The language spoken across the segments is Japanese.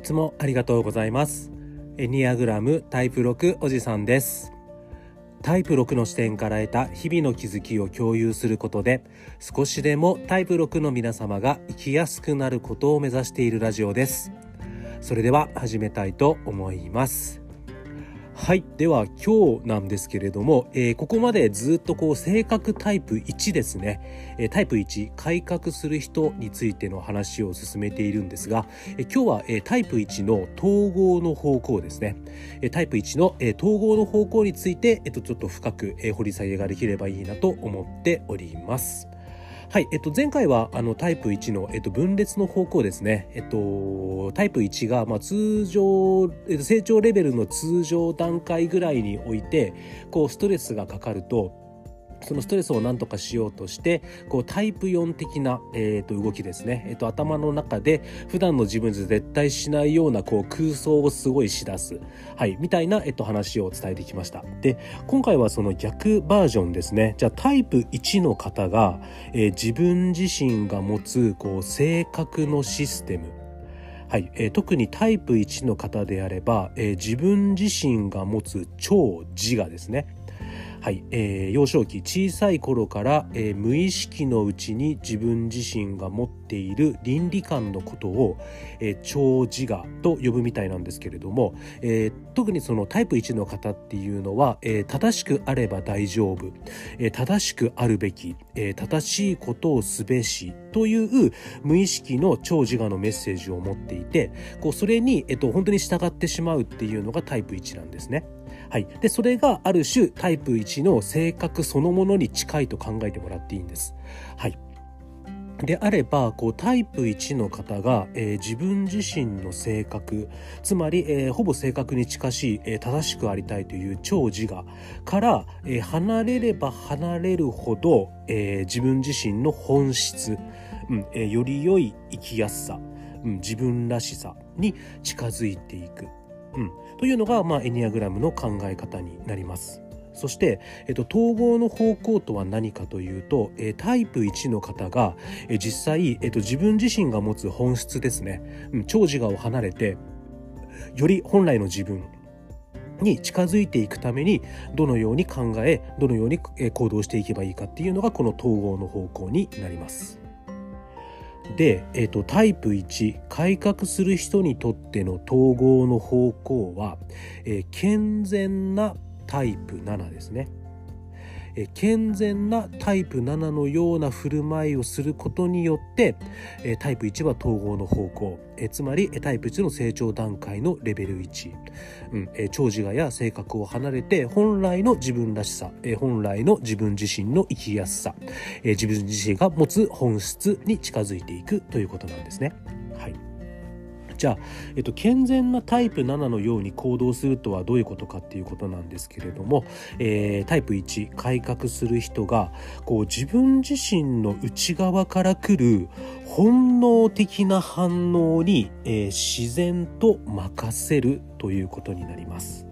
いつもありがとうございます。エニアグラムタイプ6おじさんです。タイプ6の視点から得た日々の気づきを共有することで、少しでもタイプ6の皆様が生きやすくなることを目指しているラジオです。それでは始めたいと思います。はい。では今日なんですけれども、えーここまでずっとこう性格タイプ1ですね。えータイプ1、改革する人についての話を進めているんですが、えー今日は、えタイプ1の統合の方向ですね。えタイプ1の、え統合の方向について、えっと、ちょっと深く、え掘り下げができればいいなと思っております。はい、えっと、前回はあのタイプ1の、えっと、分裂の方向ですね。えっと、タイプ1が、まあ、通常、えっと、成長レベルの通常段階ぐらいにおいて、こう、ストレスがかかると、そのストレスを何とかしようとして、こうタイプ4的な、えー、と動きですね。えっ、と、頭の中で普段の自分じゃ絶対しないようなこう空想をすごいしだす。はい。みたいな、えっと、話を伝えてきました。で、今回はその逆バージョンですね。じゃあタイプ1の方が、えー自分自身が持つこう性格のシステム。はい、えー特にタイプ1の方であれば、えー自分自身が持つ超自我ですね。はい、えー幼少期小さい頃から、えー無意識のうちに自分自身が持っている倫理観のことを、えー超自我と呼ぶみたいなんですけれども、えー特にそのタイプ1の方っていうのは、えー正しくあれば大丈夫、えー正しくあるべき、えー正しいことをすべしという無意識の超自我のメッセージを持っていてこうそれに、えっと、本当に従ってしまうっていうのがタイプ1なんですね。はい、でそれがある種タイプ1の性格そのものに近いと考えてもらっていいんです。はい。であればこうタイプ1の方が、えー自分自身の性格つまり、えーほぼ性格に近しい、えー正しくありたいという超自我から、えー離れれば離れるほど、えー自分自身の本質、うんえーより良い生きやすさ、うん、自分らしさに近づいていく、うん、というのが、まあ、エニアグラムの考え方になります。そして、えっと、統合の方向とは何かというと、えータイプ1の方が、えー実際、えっと、自分自身が持つ本質ですね、うん、超自我を離れてより本来の自分に近づいていくためにどのように考えどのようにえー行動していけばいいかっていうのがこの統合の方向になります。で、えっとタイプ1改革する人にとっての統合の方向は、えー健全なタイプ7ですね。え健全なタイプ7のような振る舞いをすることによって、えタイプ1は統合の方向、えつまりえタイプ1の成長段階のレベル1、うん。え長自我や性格を離れて本来の自分らしさ、え本来の自分自身の生きやすさ、え自分自身が持つ本質に近づいていくということなんですね。じゃあ、えっと、健全なタイプ7のように行動するとはどういうことかっていうことなんですけれども、えータイプ1改革する人がこう自分自身の内側から来る本能的な反応に、えー自然と任せるということになります。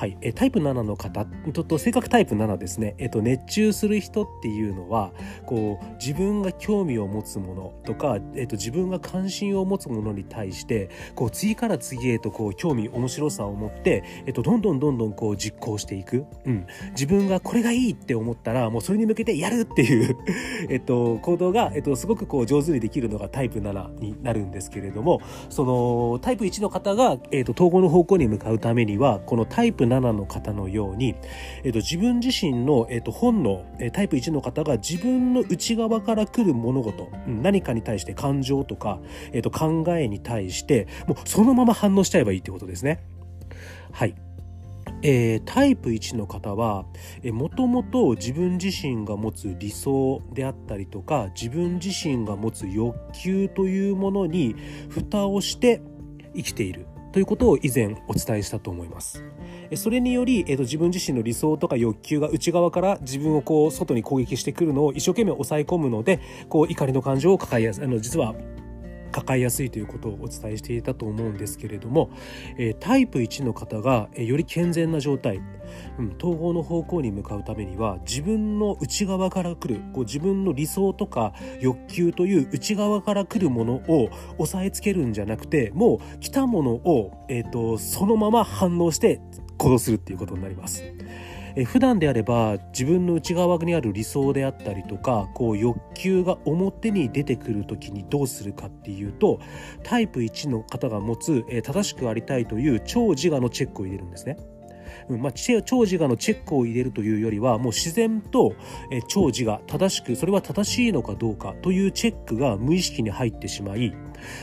はい、えタイプ7の方ちょっと性格タイプ7ですね、えっと、熱中する人っていうのはこう自分が興味を持つものとか、えっと、自分が関心を持つものに対してこう次から次へとこう興味面白さを持って、えっと、どんどんどんどんこう実行していく、うん、自分がこれがいいって思ったらもうそれに向けてやるっていう、えっと、行動が、えっと、すごくこう上手にできるのがタイプ7になるんですけれどもそのタイプ1の方が、えっと、統合の方向に向かうためにはこのタイプ7の方のように、えっと、自分自身の、えっと、本能えータイプ1の方が自分の内側から来る物事うん何かに対して感情とか、えっと、考えに対してもうそのまま反応しちゃえばいいってことですね。はいえータイプ1の方はもともと自分自身が持つ理想であったりとか自分自身が持つ欲求というものに蓋をして生きているということを以前お伝えしたと思います。それにより、えーと自分自身の理想とか欲求が内側から自分をこう外に攻撃してくるのを一生懸命抑え込むのでこう怒りの感情を抱えやすいあの実は抱えやすいということをお伝えしていたと思うんですけれども、え、タイプ1の方が、え、より健全な状態、うん、統合の方向に向かうためには自分の内側から来るこう自分の理想とか欲求という内側から来るものを押さえつけるんじゃなくてもう来たものを、えーとそのまま反応して行動するっていうことになります。え普段であれば自分の内側にある理想であったりとかこう欲求が表に出てくる時にどうするかっていうとタイプ1の方が持つ、え正しくありたいという超自我のチェックを入れるんですね。うんまあ、超自我のチェックを入れるというよりはもう自然と、え超自我正しくそれは正しいのかどうかというチェックが無意識に入ってしまい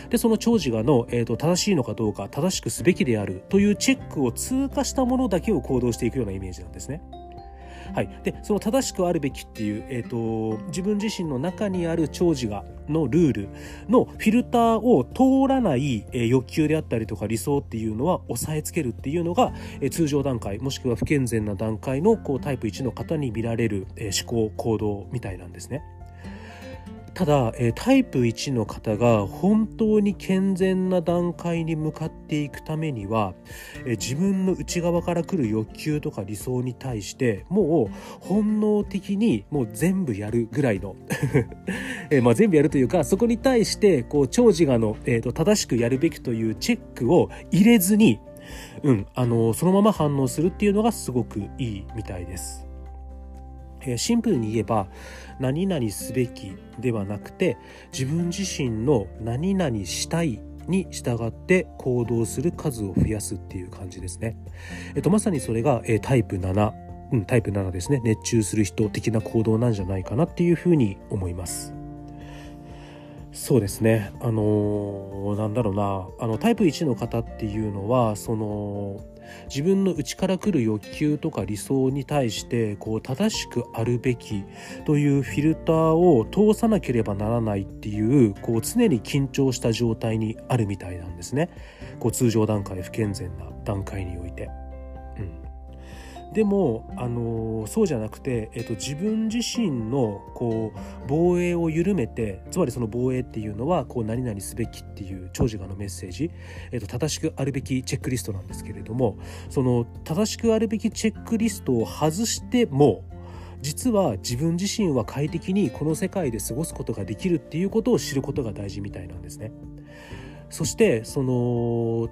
でその長自我の、えーと、正しいのかどうか正しくすべきであるというチェックを通過したものだけを行動していくようなイメージなんですね。はい、でその正しくあるべきっていう、えーと、自分自身の中にある長寿がのルールのフィルターを通らない、欲求であったりとか理想っていうのは押さえつけるっていうのが、通常段階もしくは不健全な段階のこうタイプ1の方に見られる、思考行動みたいなんですね。ただ、えタイプ1の方が本当に健全な段階に向かっていくためには、え自分の内側から来る欲求とか理想に対してもう本能的にもう全部やるぐらいの えまあ、全部やるというかそこに対してこう長自我の、えーと、正しくやるべきというチェックを入れずに、うん、あのそのまま反応するっていうのがすごくいいみたいです。えシンプルに言えば何々すべきではなくて自分自身の何々したいに従って行動する数を増やすっていう感じですね。えっと、まさにそれが、えタイプ7、うん、タイプ7ですね。熱中する人的な行動なんじゃないかなっていうふうに思います。そうですね。あのー、なんだろうな。あの、タイプ1の方っていうのは、その、自分の内から来る欲求とか理想に対してこう正しくあるべきというフィルターを通さなければならないっていうこう常に緊張した状態にあるみたいなんですねこう通常段階不健全な段階において。でも、あの、そうじゃなくて、えっと、自分自身のこう防衛を緩めてつまりその防衛っていうのはこう何々すべきっていう長寿がのメッセージ、えっと、正しくあるべきチェックリストなんですけれどもその正しくあるべきチェックリストを外しても実は自分自身は快適にこの世界で過ごすことができるっていうことを知ることが大事みたいなんですね。そしてその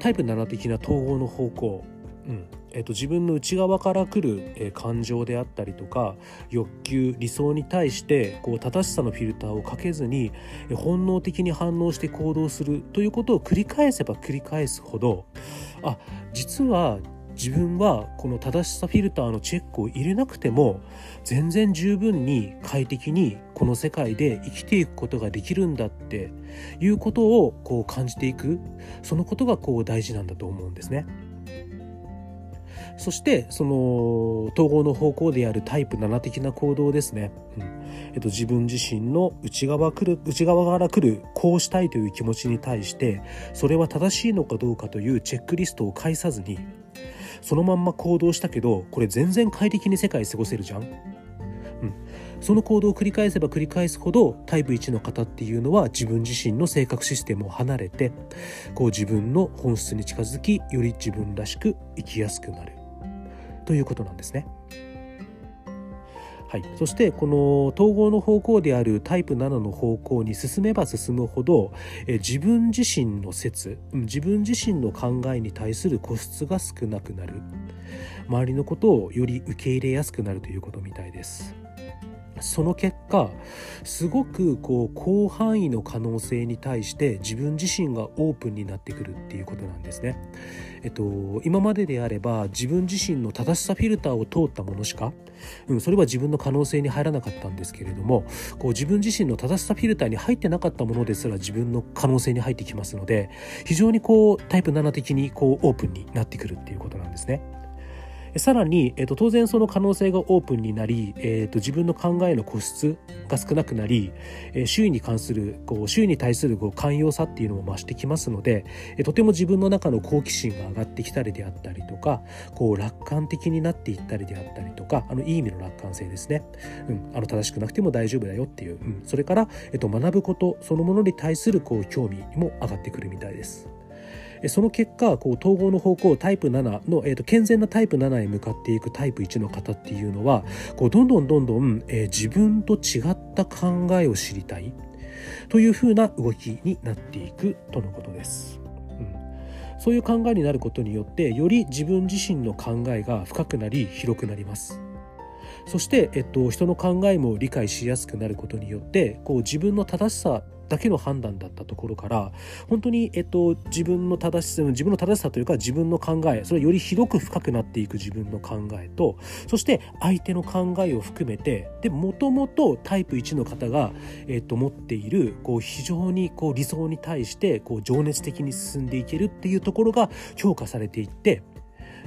タイプ7的な統合の方向、うんえっと、自分の内側から来る、え感情であったりとか欲求理想に対してこう正しさのフィルターをかけずに、え本能的に反応して行動するということを繰り返せば繰り返すほどあ実は自分はこの正しさフィルターのチェックを入れなくても全然十分に快適にこの世界で生きていくことができるんだっていうことをこう感じていくそのことがこう大事なんだと思うんですね。そしてその統合の方向であるタイプ7的な行動ですね、うん。えっと、自分自身の内側来る内側から来るこうしたいという気持ちに対してそれは正しいのかどうかというチェックリストを介さずにそのまんま行動したけどこれ全然快適に世界過ごせるじゃん、うん、その行動を繰り返せば繰り返すほどタイプ1の方っていうのは自分自身の性格システムを離れてこう自分の本質に近づきより自分らしく生きやすくなる。ということなんですね。はい、そしてこの統合の方向であるタイプ7の方向に進めば進むほどえ自分自身の説自分自身の考えに対する個室が少なくなる周りのことをより受け入れやすくなるということみたいです。その結果すごくこう広範囲の可能性に対して自分自身がオープンになってくるっていうことなんですね。えっと、今までであれば自分自身の正しさフィルターを通ったものしか、うん、それは自分の可能性に入らなかったんですけれどもこう自分自身の正しさフィルターに入ってなかったものですら自分の可能性に入ってきますので非常にこうタイプ7的にこうオープンになってくるっていうことなんですね。さらに、えー、と当然その可能性がオープンになり、えー、と自分の考えの固執が少なくなり、えー、周囲に関するこう周囲に対するこう寛容さっていうのも増してきますので、え、とても自分の中の好奇心が上がってきたりであったりとかこう楽観的になっていったりであったりとかあのいい意味の楽観性ですね、うん、あの正しくなくても大丈夫だよっていう、うん、それから、えー、と学ぶことそのものに対するこう興味も上がってくるみたいです。その結果こう統合の方向タイプ7の、えーと、健全なタイプ7へ向かっていくタイプ1の方っていうのはこうどんどんどんどん、えー、自分と違った考えを知りたいというふうな動きになっていくとのことです。うん、そういう考えになることによってより自分自身の考えが深くなり広くなります。そして、えっと、人の考えも理解しやすくなることによってこう自分の正しさだけの判断だったところから本当に、えっと、自分の正しさ自分の正しさというか自分の考えそれより広く深くなっていく自分の考えとそして相手の考えを含めてでもともとタイプ1の方が、えっと、持っているこう非常にこう理想に対してこう情熱的に進んでいけるっていうところが評価されていって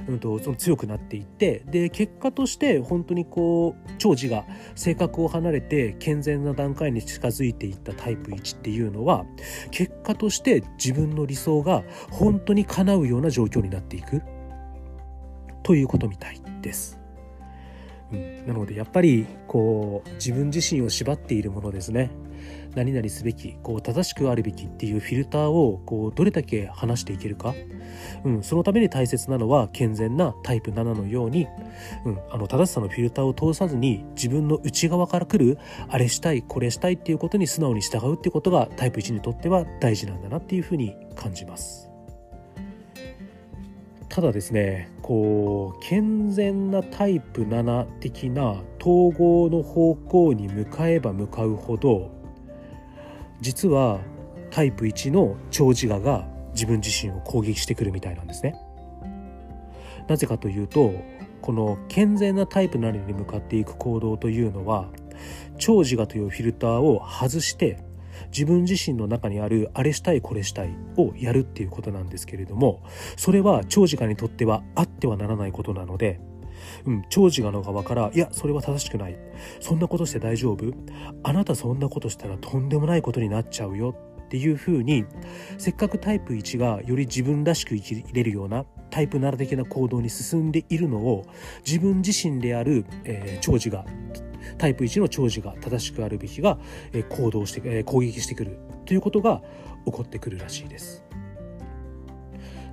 うんと、その強くなっていってで結果として本当にこう長寿が性格を離れて健全な段階に近づいていったタイプ1っていうのは結果として自分の理想が本当に叶うような状況になっていく。ということみたいです。うん、なのでやっぱりこう自分自身を縛っているものですね。何々すべきこう正しくあるべきっていうフィルターをこうどれだけ話していけるか、うん、そのために大切なのは健全なタイプ7のように、うん、あの正しさのフィルターを通さずに自分の内側から来るあれしたいこれしたいっていうことに素直に従うっていうことがタイプ1にとっては大事なんだなっていうふうに感じます。ただですねこう健全なタイプ7的な統合の方向に向かえば向かうほど実はタイプ1の長自我が自分自身を攻撃してくるみたいなんですね。なぜかというとこの健全なタイプなりに向かっていく行動というのは長自我というフィルターを外して自分自身の中にあるあれしたいこれしたいをやるっていうことなんですけれどもそれは長時間にとってはあってはならないことなのでうん、長寿がの側から、いや、それは正しくない。そんなことして大丈夫？あなたそんなことしたらとんでもないことになっちゃうよっていうふうに、せっかくタイプ1がより自分らしく生きれるようなタイプ7的な行動に進んでいるのを、自分自身である、えー、長寿が、タイプ1の長寿が正しくあるべきが、えー、行動して、えー、攻撃してくるということが起こってくるらしいです。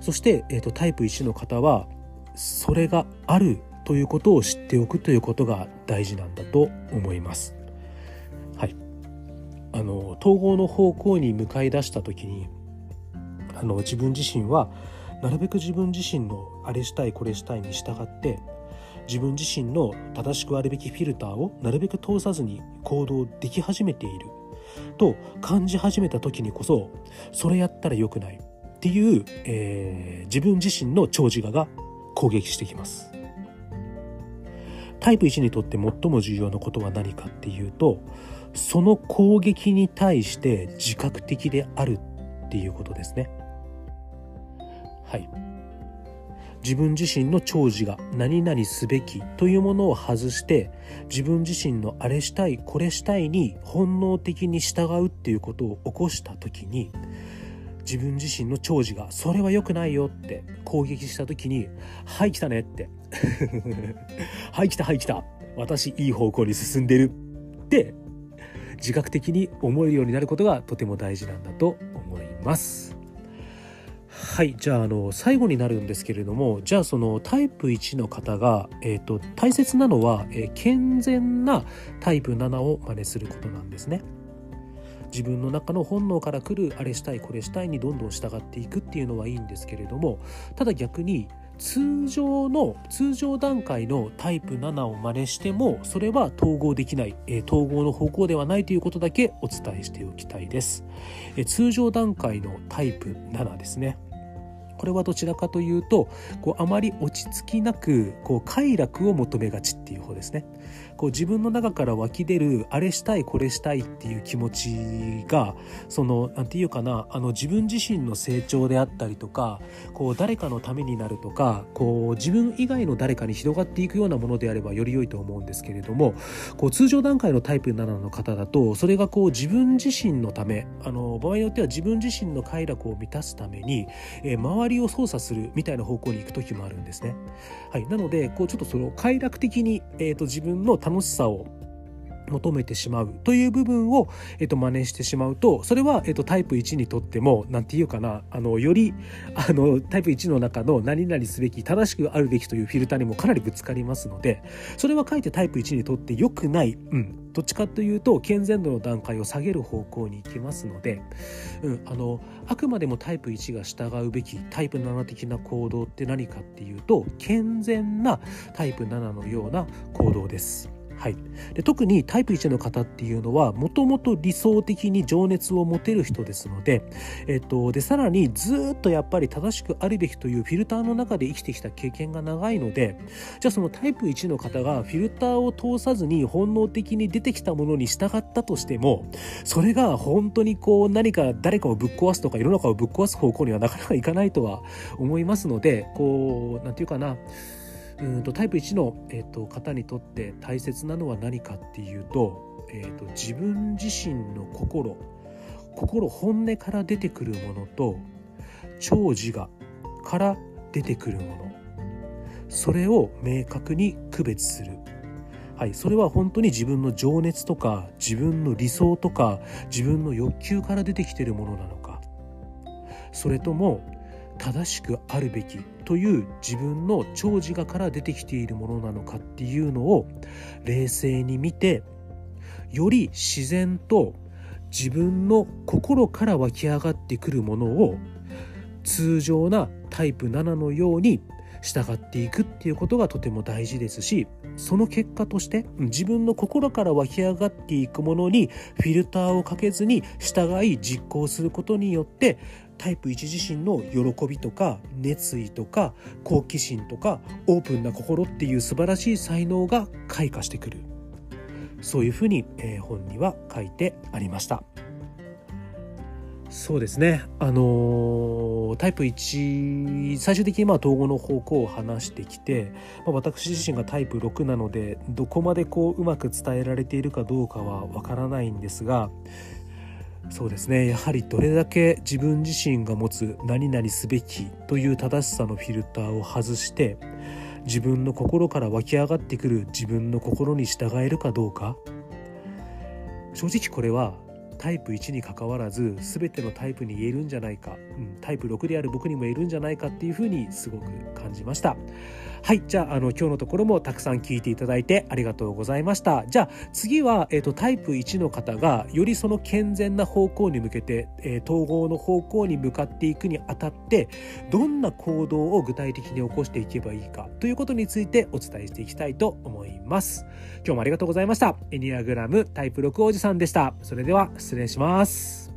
そして、えーとタイプ1の方はそれがあるということを知っておくということが大事なんだと思います。はい、あの統合の方向に向かい出した時にあの自分自身はなるべく自分自身のあれしたいこれしたいに従って自分自身の正しくあるべきフィルターをなるべく通さずに行動でき始めていると感じ始めた時にこそそれやったら良くないっていう、えー、自分自身の長寿我が攻撃してきます。タイプ1にとって最も重要なことは何かっていうとその攻撃に対して自覚的であるっていうことですね。はい自分自身の長寿が何々すべきというものを外して自分自身のあれしたいこれしたいに本能的に従うっていうことを起こした時に自分自身の長寿がそれは良くないよって攻撃した時に「はい来たね」って はい来たはい来た私いい方向に進んでるって自覚的に思えるようになることがとても大事なんだと思います。はい。じゃあ、あの、最後になるんですけれども、じゃあ、そのタイプ1の方が、えっ、ー、と、大切なのは、えー、健全なタイプ7を真似することなんですね。自分の中の本能から来るあれしたいこれしたいにどんどん従っていくっていうのはいいんですけれどもただ逆に通常の通常段階のタイプ7を真似してもそれは統合できない、え統合の方向ではないということだけお伝えしておきたいです、え通常段階のタイプ7ですね。これはどちらかというとこうあまり落ち着きなくこう快楽を求めがちっていう方ですね。こう自分の中から湧き出るあれしたいこれしたいっていう気持ちがその何て言うかなあの自分自身の成長であったりとかこう誰かのためになるとかこう自分以外の誰かに広がっていくようなものであればより良いと思うんですけれどもこう通常段階のタイプ7の方だとそれがこう自分自身のためあの場合によっては自分自身の快楽を満たすために、えー、周りを操作するみたいな方向に行く時もあるんですね。はい、なのでこうちょっとその快楽的に、えーと自分の楽しさを求めてしまうという部分を、えっと、真似してしまうとそれは、えっと、タイプ1にとっても何て言うかなあのよりあのタイプ1の中の何々すべき正しくあるべきというフィルターにもかなりぶつかりますのでそれは書いてタイプ1にとって良くない、うん、どっちかというと健全度の段階を下げる方向に行きますので、うん、あのあくまでもタイプ1が従うべきタイプ7的な行動って何かっていうと健全なタイプ7のような行動です。はい、で特にタイプ1の方っていうのはもともと理想的に情熱を持てる人ですので,、えっと、でさらにずっとやっぱり正しくあるべきというフィルターの中で生きてきた経験が長いのでじゃあそのタイプ1の方がフィルターを通さずに本能的に出てきたものに従ったとしてもそれが本当にこう何か誰かをぶっ壊すとか世の中をぶっ壊す方向にはなかなかいかないとは思いますのでこう何て言うかなうんとタイプ1の、えーと、方にとって大切なのは何かっていうと,、えーと、自分自身の心心本音から出てくるものと長自我から出てくるものそれを明確に区別する。はい、それは本当に自分の情熱とか自分の理想とか自分の欲求から出てきているものなのかそれとも正しくあるべきという自分の長自我から出てきているものなのかっていうのを冷静に見てより自然と自分の心から湧き上がってくるものを通常なタイプ7のように従っていくっていうことがとても大事ですしその結果として自分の心から湧き上がっていくものにフィルターをかけずに従い実行することによってタイプ1自身の喜びとか熱意とか好奇心とかオープンな心っていう素晴らしい才能が開花してくる。そういうふうに、えー、本には書いてありました。そうですね。あのー、タイプ1最終的にまあ統合の方向を話してきて、まあ、私自身がタイプ6なのでどこまでこううまく伝えられているかどうかはわからないんですがそうですね。やはりどれだけ自分自身が持つ何々すべきという正しさのフィルターを外して自分の心から湧き上がってくる自分の心に従えるかどうか。正直これはタイプ1にかかわらず全てのタイプに言えるんじゃないか、うん、タイプ6である僕にも言えるんじゃないかっていうふうにすごく感じました。はいじゃああの今日のところもたくさん聞いていただいてありがとうございました。じゃあ次は、えーと、タイプ1の方がよりその健全な方向に向けて、えー、統合の方向に向かっていくにあたってどんな行動を具体的に起こしていけばいいかということについてお伝えしていきたいと思います。今日もありがとうございました。エニアグラムタイプ6おじさんでした。それでは失礼します。